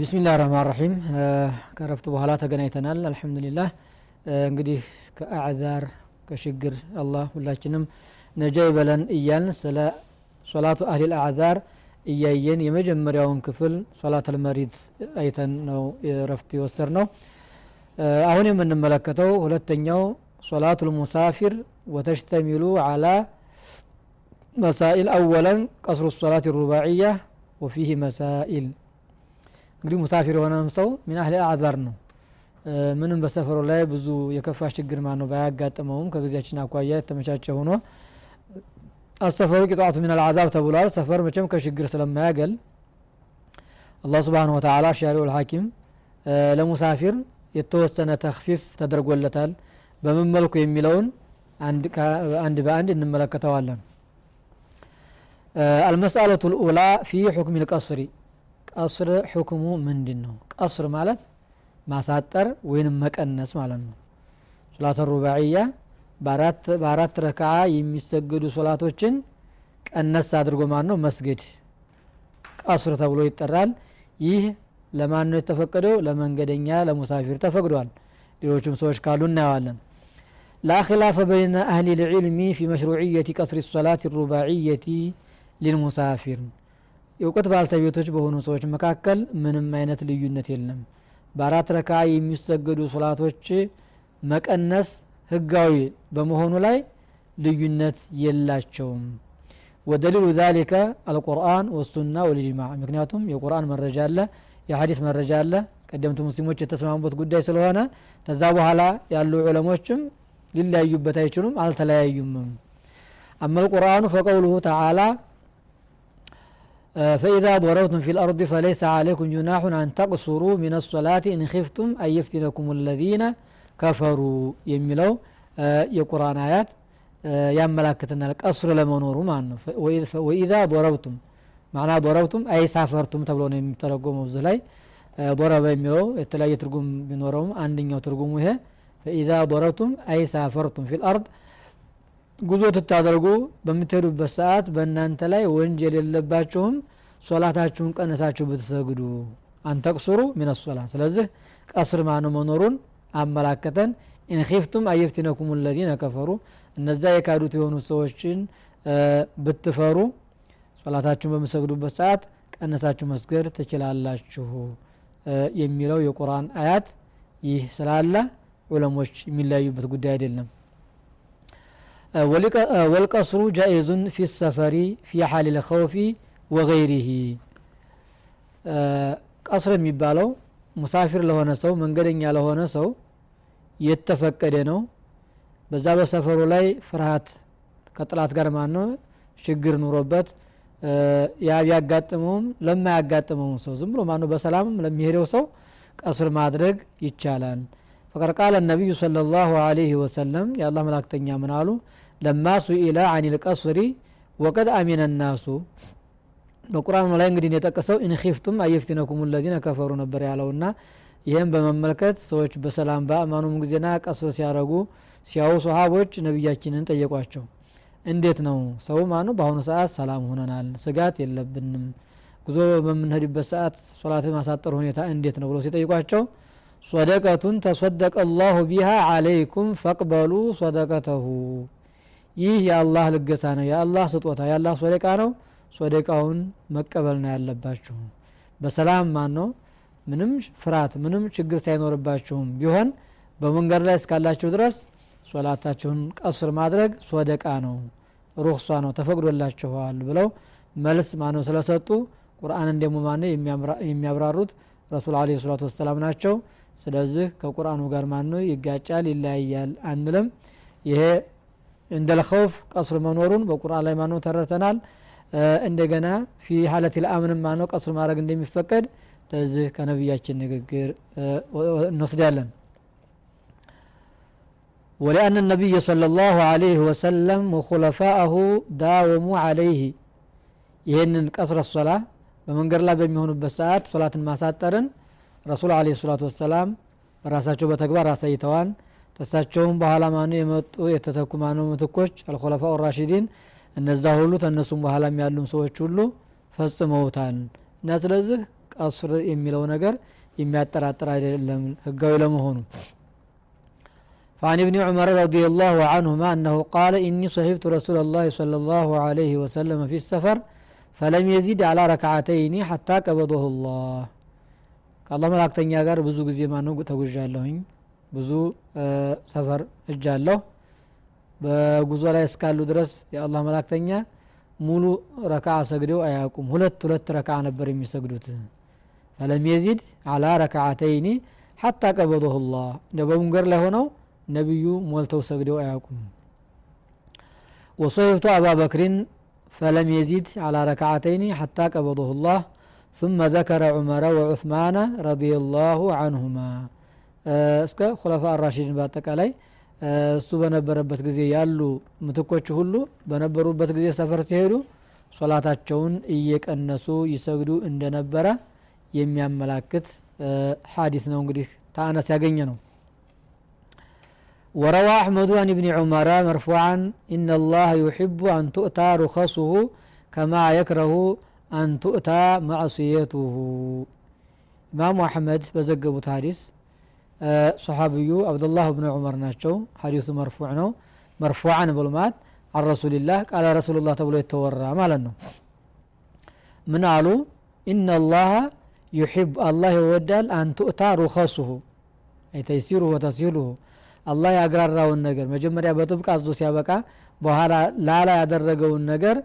ቢስሚላህ ረህማን ረሒም ከረፍት በኋላ ተገናኝተናል አልሐምዱሊላህ እንግዲህ ከአዕዛር ከችግር አላህ ሁላችንም ነጃ ይበለን እያልን ስለ ሶላቱ አህሊል አዕዛር እያየን የመጀመሪያውን ክፍል ሶላት አልመሪድ አይተን ነው ረፍት የወሰድ ነው አሁን የምንመለከተው ሁለተኛው ሶላቱ ልሙሳፊር ወተሽተሚሉ አላ መሳኢል አወለን ቀስሩ ሶላት ሩባዕያ ወፊህ መሳኢል። እንግዲህ ሙሳፊር የሆነም ሰው ሚን አህሊ አዕዛር ነው። ምንም በሰፈሩ ላይ ብዙ የከፋ ችግር ማ ነው ባያጋጥመውም ከጊዜያችን አኳያ የተመቻቸ ሆኖ አሰፈሩ ቂጣቱ ሚን አልዓዛብ ተብሏል ሰፈር መቼም ከችግር ስለማያገል አላህ ስብሓን ወተላ ሻሪዑ ልሐኪም ለሙሳፊር የተወሰነ ተክፊፍ ተደርጎለታል በምን መልኩ የሚለውን አንድ በአንድ እንመለከተዋለን አልመስአለቱ ልኡላ ፊ ሑክም ልቀስሪ ቀስር ሕክሙ ምንድን ነው ቀስር ማለት ማሳጠር ወይንም መቀነስ ማለት ነው ሶላት ሩባዕያ በአራት ረክዓ የሚሰገዱ ሶላቶችን ቀነስ አድርጎ ማን ነው መስገድ ቀስር ተብሎ ይጠራል ይህ ለማን ነው የተፈቀደው ለመንገደኛ ለሙሳፊር ተፈቅዷል ሌሎችም ሰዎች ካሉ እናየዋለን لا خلاف بين أهل العلم في مشروعية قصر الصلاة الرباعية للمسافر የእውቀት ባልተቤቶች በሆኑ ሰዎች መካከል ምንም አይነት ልዩነት የለም በአራት ረካ የሚሰገዱ ሶላቶች መቀነስ ህጋዊ በመሆኑ ላይ ልዩነት የላቸውም ወደሊሉ ዛሊከ አልቁርአን ወሱና ወልጅማዕ ምክንያቱም የቁርአን መረጃ አለ የሀዲስ መረጃ አለ ቀደምት ሙስሊሞች የተስማሙበት ጉዳይ ስለሆነ ከዛ በኋላ ያሉ ዑለሞችም ሊለያዩበት አይችሉም አልተለያዩምም አማ القرآن فقوله تعالى فإذا ضربتم في الأرض فليس عليكم جناح أن تقصروا من الصلاة إن خفتم أن يفتنكم الذين ከፈሩ የሚለው የቁርአን አያት ያመላክትናል ቀስር ለመኖሩ ማለት ነው። ወኢዛ ቦረብቱም ማና ቦረብቱም አይሳፈርቱም ተብሎ ነው የሚተረጎመው ብዙ ላይ። ቦረበ የሚለው የተለያየ ትርጉም ቢኖረውም አንደኛው ትርጉሙ ይሄ فإذا ضربتم أي سافرتم في الأرض። ጉዞ ስታደርጉ በምትሄዱበት ሰዓት በእናንተ ላይ ወንጀል የለባችሁም ሶላታችሁን ቀነሳችሁ ብትሰግዱ أن تقصروا من ስለዚህ قصر ማነው መኖሩን አመላከተን إن خفتم أن يفتنكم الذين كفروا እነዛ የካዱት የሆኑ ሰዎችን ብትፈሩ ሶላታችሁን በምትሰግዱበት ሰዓት ቀነሳችሁ መስገድ ትችላላችሁ የሚለው የቁርአን አያት ይህ ስላለ ዑለሞች የሚለያዩበት ጉዳይ አይደለም። ወልቀስሩ ጃኢዙን ፊ ሰፈሪ ፊ ሓል ልኸውፊ ወገይሪህ ቀስር የሚባለው ሙሳፊር ለሆነ ሰው መንገደኛ ለሆነ ሰው የተፈቀደ ነው። በዛ በሰፈሩ ላይ ፍርሃት ከጥላት ጋር ማን ነው ችግር ኑሮበት ያ ቢያጋጥመውም ለማያጋጥመውም ሰው ዝም ብሎ ማነው? በሰላምም ለሚሄደው ሰው ቀስር ማድረግ ይቻላል። ፈቀድ ቃለ ነቢዩ صለ ላሁ ወሰለም የአላህ መላክተኛ ምን አሉ? ለማ ሱኢላ አን ልቀስሪ ወቀድ አሚነ ናሱ። በቁርአኑ ላይ እንግዲህ የጠቀሰው ኢንኺፍቱም አየፍቲነኩም ለዚነ ከፈሩ ነበር ያለውና ይህም በመመልከት ሰዎች በሰላም በአማኑም ጊዜና ቀስር ሲያረጉ ሲያው ሰሃቦች ነቢያችንን ጠየቋቸው። እንዴት ነው? ሰው ማኑ በአሁኑ ሰዓት ሰላም ሆነናል ስጋት የለብንም ጉዞ በምንሄድበት ሰዓት ሶላት ማሳጠር ሁኔታ እንዴት ነው ብሎ ሲጠይቋቸው ሶደቀቱን ተሰደቀ አላሁ ቢሃ አለይኩም ፈቅበሉ ሶደቀተሁ። ይህ የአላህ ልገሳ ነው የአላህ ስጦታ የአላህ ሶደቃ ነው። ሶደቃውን መቀበል ነው ያለባችሁ። በሰላም ማን ነው ምንም ፍርሃት ምንም ችግር ሳይኖርባችሁም ቢሆን በመንገድ ላይ እስካላችሁ ድረስ ሶላታችሁን ቀስር ማድረግ ሶደቃ ነው ሩክሷ ነው ተፈቅዶላችኋል ብለው መልስ ማነው ስለሰጡ ቁርአንን ደግሞ ማነው የሚያብራሩት ረሱል አለ ሰላቱ ወሰላም ናቸው። ስለዚህ ከቁርአኑ ጋር ማነው ይጋጫል ይለያያል አንልም። ይሄ እንደ ልኸውፍ ቀስር መኖሩን በቁርአን ላይ ማነው ተረድተናል። እንደገና ፊ ሀለት ልአምንም ማነው ቀስር ማድረግ እንደሚፈቀድ ተዚህ ከነቢያችን ንግግር እንወስዳለን ولأن النبي صلى الله عليه وسلم وخلفاءه داوموا عليه ይህንን ቀስረ ሶላ በመንገድ ላይ በሚሆኑበት ሰዓት ሶላትን ማሳጠርን ረሱል አለ ሰላቱ ወሰላም በራሳቸው በተግባር አሳይተዋል ተሳቸውም በኋላ ማኑ የመጡ የተተኩ ማኑ ምትኮች አልኮለፋ ራሺዲን እነዛ ሁሉ ተነሱም በኋላም ያሉም ሰዎች ሁሉ ፈጽመውታል እና ስለዚህ ቀስር የሚለው ነገር የሚያጠራጥር አይደለም ህጋዊ ለመሆኑ فعن ابن عمر رضي الله عنهما أنه قال إني صحبت رسول الله صلى الله عليه وسلم في السفر فلم يزيد على ركعتين حتى قبضه الله ከአላህ መላእክተኛ ጋር ብዙ ጊዜ ማነው ተጉዣለሁኝ ብዙ ሰፈር እጃለሁ በጉዞ ላይ እስካሉ ድረስ የአላህ መላእክተኛ ሙሉ ረካ ሰግደው አያውቁም ሁለት ሁለት ረካ ነበር የሚሰግዱት ፈለም የዚድ አላ ረክዓተይኒ ሐታ ቀበضሁ ላህ እንደ በሙንገር ላይ ሆነው ነቢዩ ሞልተው ሰግደው አያውቁም። ወሶሒብቱ አባ በክሪን ፈለም የዚድ አላ ረክዓተይኒ ሐታ ቀበضሁ ላህ ثم ذكر عمر وعثمان رضي الله عنهما. እስከ ሁለፋ አራሺድን በአጠቃላይ እሱ በነበረበት ጊዜ ያሉ ምትኮች ሁሉ በነበሩበት ጊዜ ሰፈር ሲሄዱ ሶላታቸውን እየቀነሱ ይሰግዱ እንደነበረ የሚያመላክት ሐዲስ ነው እንግዲህ ተአነስ ያገኘ ነው وروى أحمد عن ابن عمر مرفوعا إن الله يحب أن تؤتى رخصه كما يكره أن تؤتى معصيته إمام أحمد بزقبوا حديث صحابي عبد الله بن عمر ناتشو حديث مرفوع ነው مرفوعا بلمات عن رسول الله قال رسول الله تبلو يتورى ማለት ነው ምን አሉ إن الله ዩሕብ አላህ ይወዳል አንቱእታ ሩኸሱሁ ተይሲሩሁ ወተሲሉሁ አላህ ያግራራውን ነገር መጀመሪያ በጥብቅ አዞ ሲያበቃ በኋላ ላላ ያደረገውን ነገር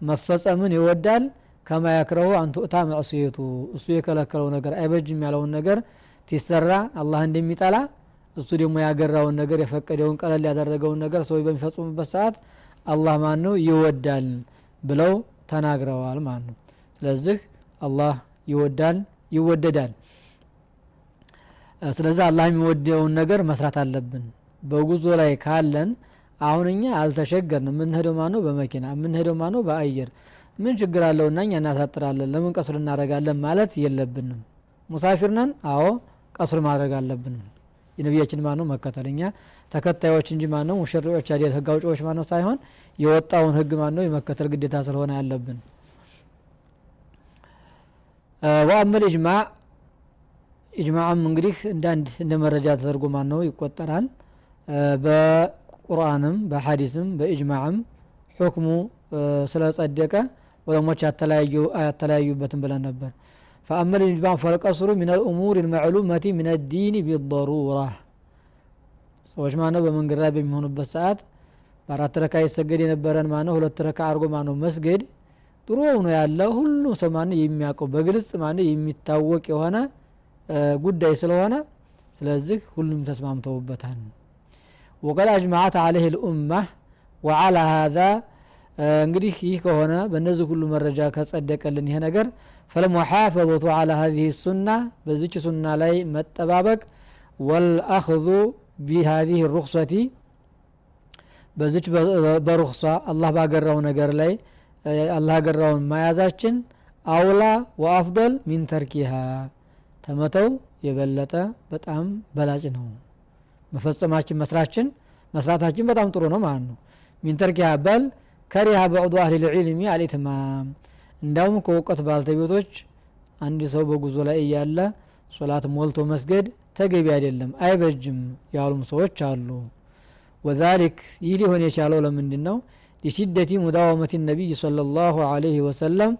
መፈጸምን ይወዳል ከማያክረሁ አንቱእታ መዕስየቱ እሱ የከለከለው ነገር አይበጅም ያለውን ነገር ሲሰራ አላህ እንደሚጠላ እሱ ደግሞ ያገራውን ነገር የፈቀደውን ቀለል ያደረገውን ነገር ሰዎች በሚፈጽሙበት ሰዓት አላህ ማን ነው ይወዳል ብለው ተናግረዋል ማለት ነው ስለዚህ አላህ ይወዳል ይወደዳል። ስለዚህ አላህ የሚወደውን ነገር መስራት አለብን። በጉዞ ላይ ካለን አሁን እኛ አልተሸገርን የምንሄደው ማነው? በመኪና። የምንሄደው ማነው? በአየር። ምን ችግር አለውና እኛ እናሳጥራለን። ለምን ቀስር እናደረጋለን ማለት የለብንም። ሙሳፊር ነን? አዎ ቀስር ማድረግ አለብን። የነቢያችን ማነው? መከተል። እኛ ተከታዮች እንጂ ማነው? ሙሸሪዎች አይደል ህግ አውጪዎች ማነው ሳይሆን የወጣውን ህግ ማነው? የመከተል ግዴታ ስለሆነ ያለብን ወአመል ኢጅማዕ ኢጅማዕም እንግዲህ እንዳንድ እንደ መረጃ ተደርጎ ማን ነው ይቆጠራል በቁርአንም በሐዲስም በኢጅማዕም ሁክሙ ስለጸደቀ ዑለሞች ያተለያዩበትን ብለን ነበር فأما الإجماع فالقصر من الأمور المعلومة من الدين بالضرورة ሰዎች ማነው በመንገድ ላይ በሚሆኑበት ሰዓት በአራት ረካ ይሰገድ የነበረን ማነው ሁለት ረካ አድርጎ ማነው መስገድ ድሮ ሆኖ ያለ ሁሉም ሰው ማን የሚያውቀው በግልጽ ማን የሚታወቅ የሆነ ጉዳይ ስለሆነ ስለዚህ ሁሉም ተስማምተውበታል ወቀድ አጅማዓት አለህ ልኡማ ወአላ ሀዛ እንግዲህ ይህ ከሆነ በእነዚህ ሁሉ መረጃ ከጸደቀልን ይሄ ነገር ፈለሙሓፈظቱ አላ ሀዚህ ሱና በዚች ሱና ላይ መጠባበቅ ወልአኽذ ቢሃዚህ ሩክሰቲ በዚች በሩክሷ አላህ ባገራው ነገር ላይ አላህ ገራውን መያዛችን አውላ ወአፍደል ሚን ተርኪሃ። ተመተው የበለጠ በጣም በላጭ ነው። መፈጸማችን መስራችን መስራታችን በጣም ጥሩ ነው ማለት ነው። ሚን ተርኪሃ በል ከሪሃ በዕዱ አህል ልዕልሚ አልኢትማም እንዳውም ከእውቀት ባልተቤቶች አንድ ሰው በጉዞ ላይ እያለ ሶላት ሞልቶ መስገድ ተገቢ አይደለም አይበጅም ያሉም ሰዎች አሉ። ወዛሊክ ይህ ሊሆን የቻለው ለምንድን ነው ሊሽደቲ ሙዳወመት ነቢይ صለ ላሁ አለህ ወሰለም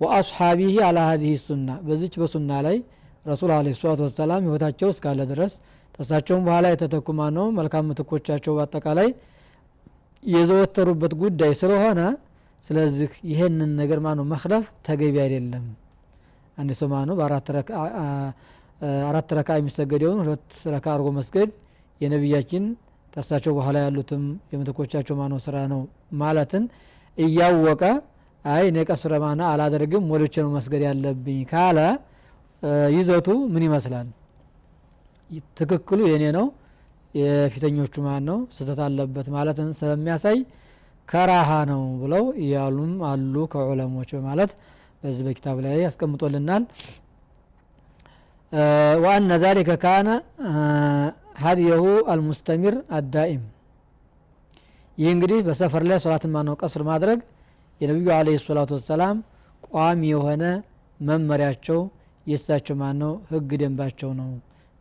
ወአስሓቢህ አላ ሀዚህ ሱና በዚች በሱና ላይ ረሱል አለ ሰላት ወሰላም ህይወታቸው እስካለ ድረስ ተሳቸውም በኋላ የተተኩ ማነው መልካም ምትኮቻቸው በአጠቃላይ የዘወተሩበት ጉዳይ ስለሆነ ስለዚህ ይህንን ነገር ማነው መክለፍ ተገቢ አይደለም። አንድ ሰው ማነው አራት ረካ የሚሰገደውን ሁለት ረካ አድርጎ መስገድ የነቢያችን ተሳቸው በኋላ ያሉትም የምትኮቻቸው ማነው ስራ ነው ማለትን እያወቀ አይ እኔ ቀስረ ማና አላደርግም ሞልቼ ነው መስገድ ያለብኝ ካለ ይዘቱ ምን ይመስላል? ትክክሉ የኔ ነው የፊተኞቹ ማን ነው ስተት አለበት ማለትን ስለሚያሳይ ከራሃ ነው ብለው እያሉም አሉ ከዑለሞች በማለት በዚህ በኪታብ ላይ ያስቀምጦልናል ወአነ ዛሊከ ካነ ሀዲየሁ አልሙስተሚር አዳኢም። ይህ እንግዲህ በሰፈር ላይ ሶላትን ማነው ቀስር ማድረግ? የነቢዩ አለ ሰላቱ ወሰላም ቋሚ የሆነ መመሪያቸው የእሳቸው ማነው? ህግ ደንባቸው ነው።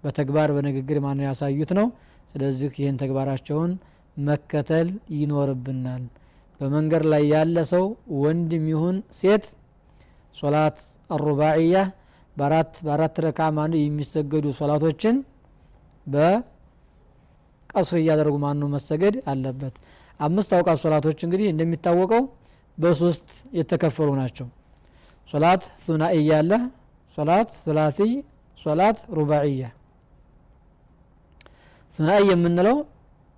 በተግባር በንግግር ማነው ያሳዩት ነው። ስለዚህ ይህን ተግባራቸውን መከተል ይኖርብናል። በመንገድ ላይ ያለ ሰው ወንድም ይሁን ሴት ሶላት አሩባዕያ በአራት በአራት ረካ የሚሰገዱ ሶላቶችን በቀስር እያደረጉ ማኑ መሰገድ አለበት? አምስት አውቃት ሶላቶች እንግዲህ እንደሚታወቀው በሶስት የተከፈሉ ናቸው። ሶላት ሱናኢያ አለ ሶላት ሱላሲይ ሶላት ሩባዕያ። ሱናኢ የምንለው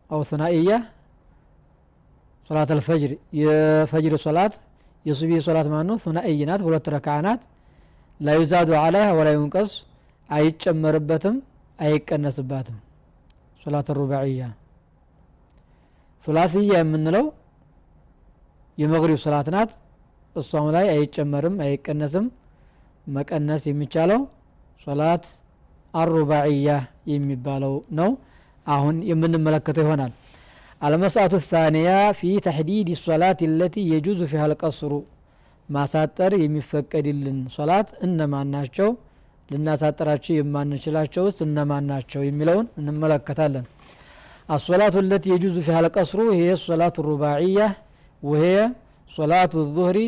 አው ሱናኢያ ሶላት አልፈጅር የፈጅር ሶላት የሱቢ ሶላት ማን ነው ሱናኢይ ናት ሁለት ረክዓ ናት። ላዩዛዱ አለይህ ወላ አይጨመርበትም አይቀነስባትም። ሶላት ሩባዕያ። ሱላሲያ የምንለው የመግሪብ ሶላት ናት። እሷም ላይ አይጨመርም አይቀነስም። መቀነስ የሚቻለው ሶላት አሩባዕያ የሚባለው ነው። አሁን የምንመለከተው ይሆናል። المسألة الثانية في تحديد الصلاة التي يجوز فيها القصر ማሳጠር የሚፈቀድልን ሶላት እነማን ናቸው ልናሳጥራቸው የማንችላቸው ውስጥ እነማን ናቸው የሚለውን እንመለከታለን። الصلاة التي يجوز فيها القصر هي الصلاة الرباعية وهي صلاة الظهر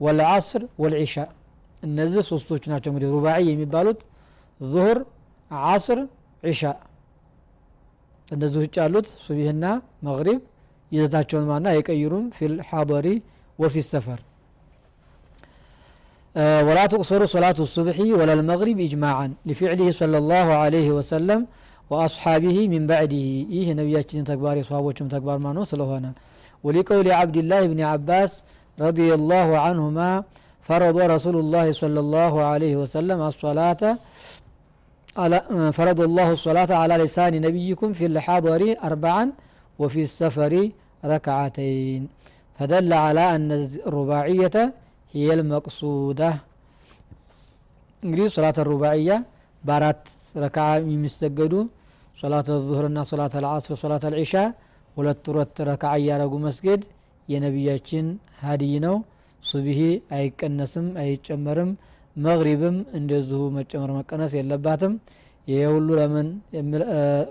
والعصر والعشاء። እነዚህ ሶስቶች ናቸው እንግዲህ رباعي የሚባሉት ظهر ዓስር ዒሻ። እነዚህ ውጭ ያሉት ሱቢህና መግሪብ ይዘታቸውን ማና አይቀይሩም። ፊል ሐضሪ ወፊ ሰፈር። ولا تقصر صلاة الصبح ولا المغرب إجماعا لفعله صلى الله عليه وسلم وأصحابه من بعده. إيه نبياتنا تكبار صحابوكم تكبار ما نوصل هنا؟ ولقول عبد الله بن عباس رضي الله عنهما فرض رسول الله صلى الله عليه وسلم الصلاة على فرض الله الصلاة على لسان نبيكم في الحاضر أربعا وفي السفر ركعتين. فدل على أن الرباعية هي المقصودة እንግዲህ ሶላት ሩባዕያ በአራት ረክዓ የሚሰገዱ ሶላት ዙህርና ሶላት አልዓስር ሶላት አልዒሻ ሁለት ሁለት ረክዓ እያረጉ መስገድ የነቢያችን ሀዲይ ነው ሱብሂ አይቀነስም አይጨመርም መግሪብም እንደዚሁ መጨመር መቀነስ የለባትም ይሄ ሁሉ ለምን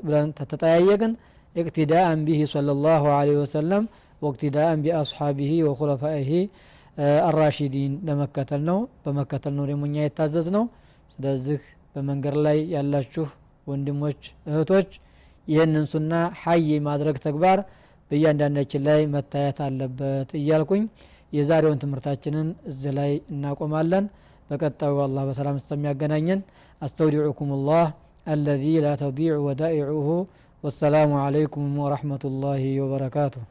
ብለን ተጠያየቅን اقتداء به صلى الله عليه وسلم واقتداء بأصحابه وخلفائه الراشدين ለመከተል ነው በመከተል ነው ደግሞ እኛ የታዘዝ ነው ስለዚህ በመንገድ ላይ ያላችሁ ወንድሞች እህቶች ይህንን ሱና ሀይ ማድረግ ተግባር በእያንዳንዳችን ላይ መታየት አለበት እያልኩኝ የዛሬውን ትምህርታችንን እዚህ ላይ እናቆማለን በቀጣዩ አላህ በሰላም እስከሚያገናኘን አስተውዲዑኩም ላህ አለዚ ላ ተዲዕ ወዳኢዑሁ ወሰላሙ አለይኩም ወረሕመቱ ላሂ ወበረካቱሁ